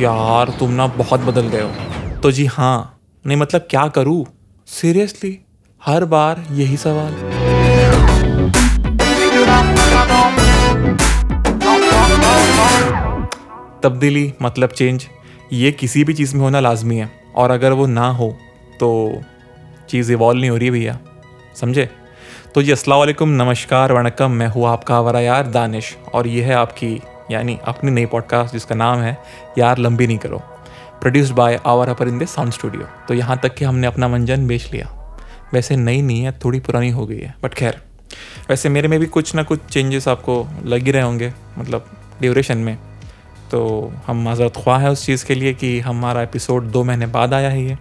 यार, तुम ना बहुत बदल गए हो। तो जी हाँ नहीं मतलब क्या करूँ? सीरियसली हर बार यही सवाल। तब्दीली मतलब चेंज ये किसी भी चीज़ में होना लाजमी है। और अगर वो ना हो तो चीज़ इवॉल्व नहीं हो रही भैया। समझे? तो जी वालेकुम, नमस्कार वणकम मैं हूँ आपका हमारा यार, दानिश। और ये है आपकी यानी अपनी नई पॉडकास्ट जिसका नाम है यार लंबी नहीं करो produced by our upper in the sound studio तो यहाँ तक कि हमने अपना मंजन बेच लिया। वैसे नई नहीं है, थोड़ी पुरानी हो गई है बट खैर। वैसे मेरे में भी कुछ ना कुछ चेंजेस आपको लग ही रहे होंगे मतलब ड्यूरेशन में। तो हम माजरत ख्वाह है उस चीज़ के लिए कि हमारा एपिसोड दो महीने बाद आया ही है।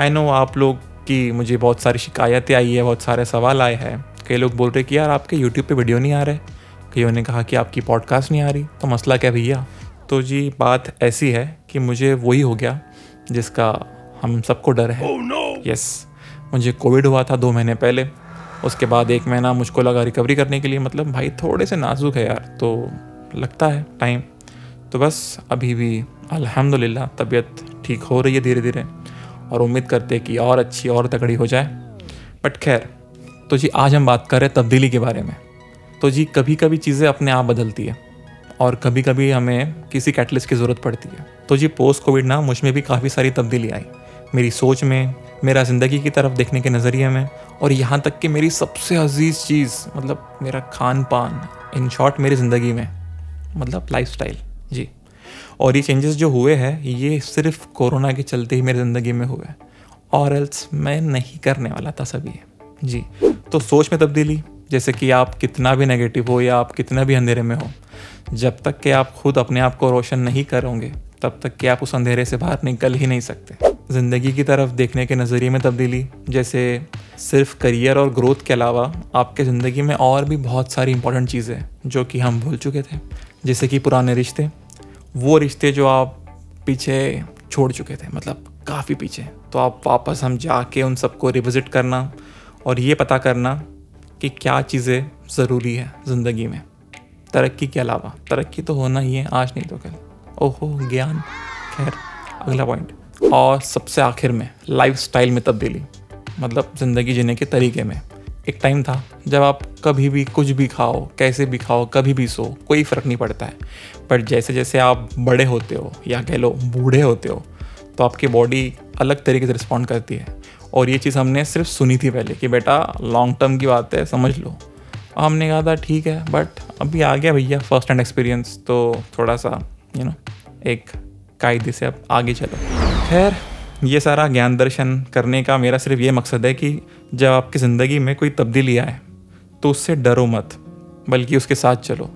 आई नो आप लोग की मुझे बहुत सारी शिकायतें आई है, बहुत सारे सवाल आए हैं। कई लोग बोल रहे कि यार आपके यूट्यूब पे वीडियो नहीं आ रहे। कईयों ने कहा कि आपकी पॉडकास्ट नहीं आ रही तो मसला क्या भैया? तो जी बात ऐसी है कि मुझे वही हो गया जिसका हम सबको डर है। Yes oh, no. yes, मुझे कोविड हुआ था दो महीने पहले। उसके बाद एक महीना मुझको लगा रिकवरी करने के लिए मतलब भाई थोड़े से नाजुक है यार तो लगता है टाइम तो बस अभी भी अल्हम्दुलिल्लाह तबीयत ठीक हो रही है धीरे धीरे और उम्मीद करते कि और अच्छी और तगड़ी हो जाए। बट खैर तो जी आज हम बात कर रहे हैं तब्दीली के बारे में। तो जी कभी कभी चीज़ें अपने आप बदलती है और कभी कभी हमें किसी कैटलिस्ट की ज़रूरत पड़ती है। तो जी पोस्ट कोविड ना, मुझमें भी काफ़ी सारी तब्दीली आई। मेरी सोच में, मेरा ज़िंदगी की तरफ़ देखने के नज़रिए में और यहाँ तक कि मेरी सबसे अज़ीज़ चीज़ मतलब मेरा खान पान इन शॉर्ट मेरी ज़िंदगी में मतलब लाइफ जी। और ये चेंजेस जो हुए हैं, ये सिर्फ़ कोरोना के चलते ही मेरी ज़िंदगी में हुए और एल्स मैं नहीं करने वाला था सभी, जी। तो सोच में तब्दीली जैसे कि आप कितना भी नेगेटिव हो या आप कितना भी अंधेरे में हो, जब तक कि आप खुद अपने आप को रोशन नहीं करोगे, तब तक कि आप उस अंधेरे से बाहर निकल ही नहीं सकते। ज़िंदगी की तरफ़ देखने के नज़रिए में तब्दीली, जैसे सिर्फ़ करियर और ग्रोथ के अलावा आपके ज़िंदगी में और भी बहुत सारी इंपॉर्टेंट चीज़ें जो कि हम भूल चुके थे। जैसे कि पुराने रिश्ते, वो रिश्ते जो आप पीछे छोड़ चुके थे मतलब काफ़ी पीछे। तो आप वापस हम जाके उन सबको रिविज़िट करना और ये पता करना कि क्या चीज़ें ज़रूरी है ज़िंदगी में। तरक्की के अलावा, तरक्की तो होना ही है, आज नहीं तो कल। ओहो, ज्ञान। खैर, अगला पॉइंट और सबसे आखिर में लाइफ में तब्दीली। मतलब ज़िंदगी जीने के तरीके में। एक टाइम था, जब आप कभी भी कुछ भी खाओ, कैसे भी खाओ, कभी भी सो, कोई फ़र्क नहीं पड़ता है। पर जैसे जैसे आप बड़े होते हो, या कह लो बूढ़े होते हो तो आपकी बॉडी अलग तरीके से रिस्पॉन्ड करती है। और ये चीज़ हमने सिर्फ़ सुनी थी पहले कि बेटा लॉन्ग टर्म की बात है, समझ लो। हमने कहा था, ठीक है बट अभी आ गया भैया फ़र्स्ट हैंड एक्सपीरियंस तो थोड़ा सा यू नो एक कायदे से अब आगे चलो। खैर, ये सारा ज्ञान दर्शन करने का मेरा सिर्फ़ ये मकसद है कि जब आपकी ज़िंदगी में कोई तब्दीली आए तो उससे डरो मत, बल्कि उसके साथ चलो।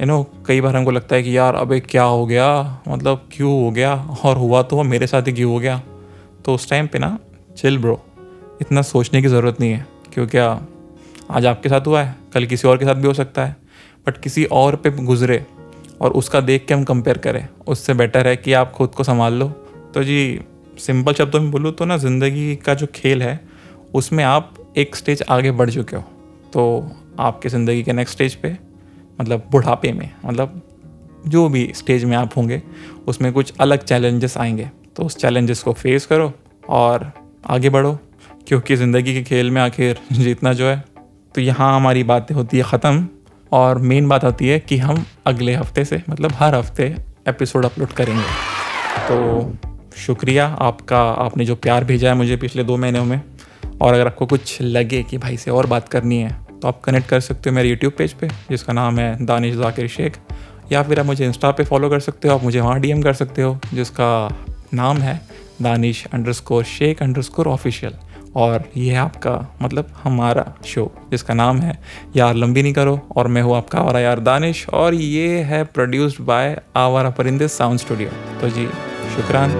यू नो कई बार हमको लगता है कि यार, अबे, क्या हो गया? मतलब क्यों हो गया? और हुआ तो मेरे साथ ही क्यों हो गया? तो उस टाइम पे ना चिल ब्रो इतना सोचने की ज़रूरत नहीं है क्योंकि आज आपके साथ हुआ है, कल किसी और के साथ भी हो सकता है बट किसी और पे गुजरे और उसका देख के हम कंपेयर करें, उससे बेटर है कि आप खुद को संभाल लो। तो जी सिंपल शब्दों में बोलूँ तो ना, ज़िंदगी का जो खेल है, उसमें आप एक स्टेज आगे बढ़ चुके हो। तो आपके ज़िंदगी के नेक्स्ट स्टेज पे मतलब बुढ़ापे में मतलब जो भी स्टेज में आप होंगे, उसमें कुछ अलग चैलेंजेस आएँगे। तो उस चैलेंजेस को फेस करो और आगे बढ़ो, क्योंकि ज़िंदगी के खेल में आखिर जीतना जो है तो यहाँ हमारी बातें होती है ख़त्म। और मेन बात आती है कि हम अगले हफ़्ते से मतलब हर हफ़्ते एपिसोड अपलोड करेंगे। तो शुक्रिया आपका, आपने जो प्यार भेजा है मुझे पिछले दो महीनों में। और अगर आपको कुछ लगे कि भाई से और बात करनी है तो आप कनेक्ट कर सकते हो मेरे यूट्यूब पेज पे, जिसका नाम है दानिश जाकिर शेख। या फिर आप मुझे इंस्टा पे फॉलो कर सकते हो, आप मुझे वहाँ डीएम कर सकते हो, जिसका नाम है Danish underscore Shaikh underscore official और ये है आपका मतलब हमारा शो जिसका नाम है यार लंबी नहीं करो, और मैं हूँ आपका आवारा यार दानिश, और ये है प्रोड्यूस्ड बाय आवारा परिंदे साउंड स्टूडियो तो जी, शुक्रान।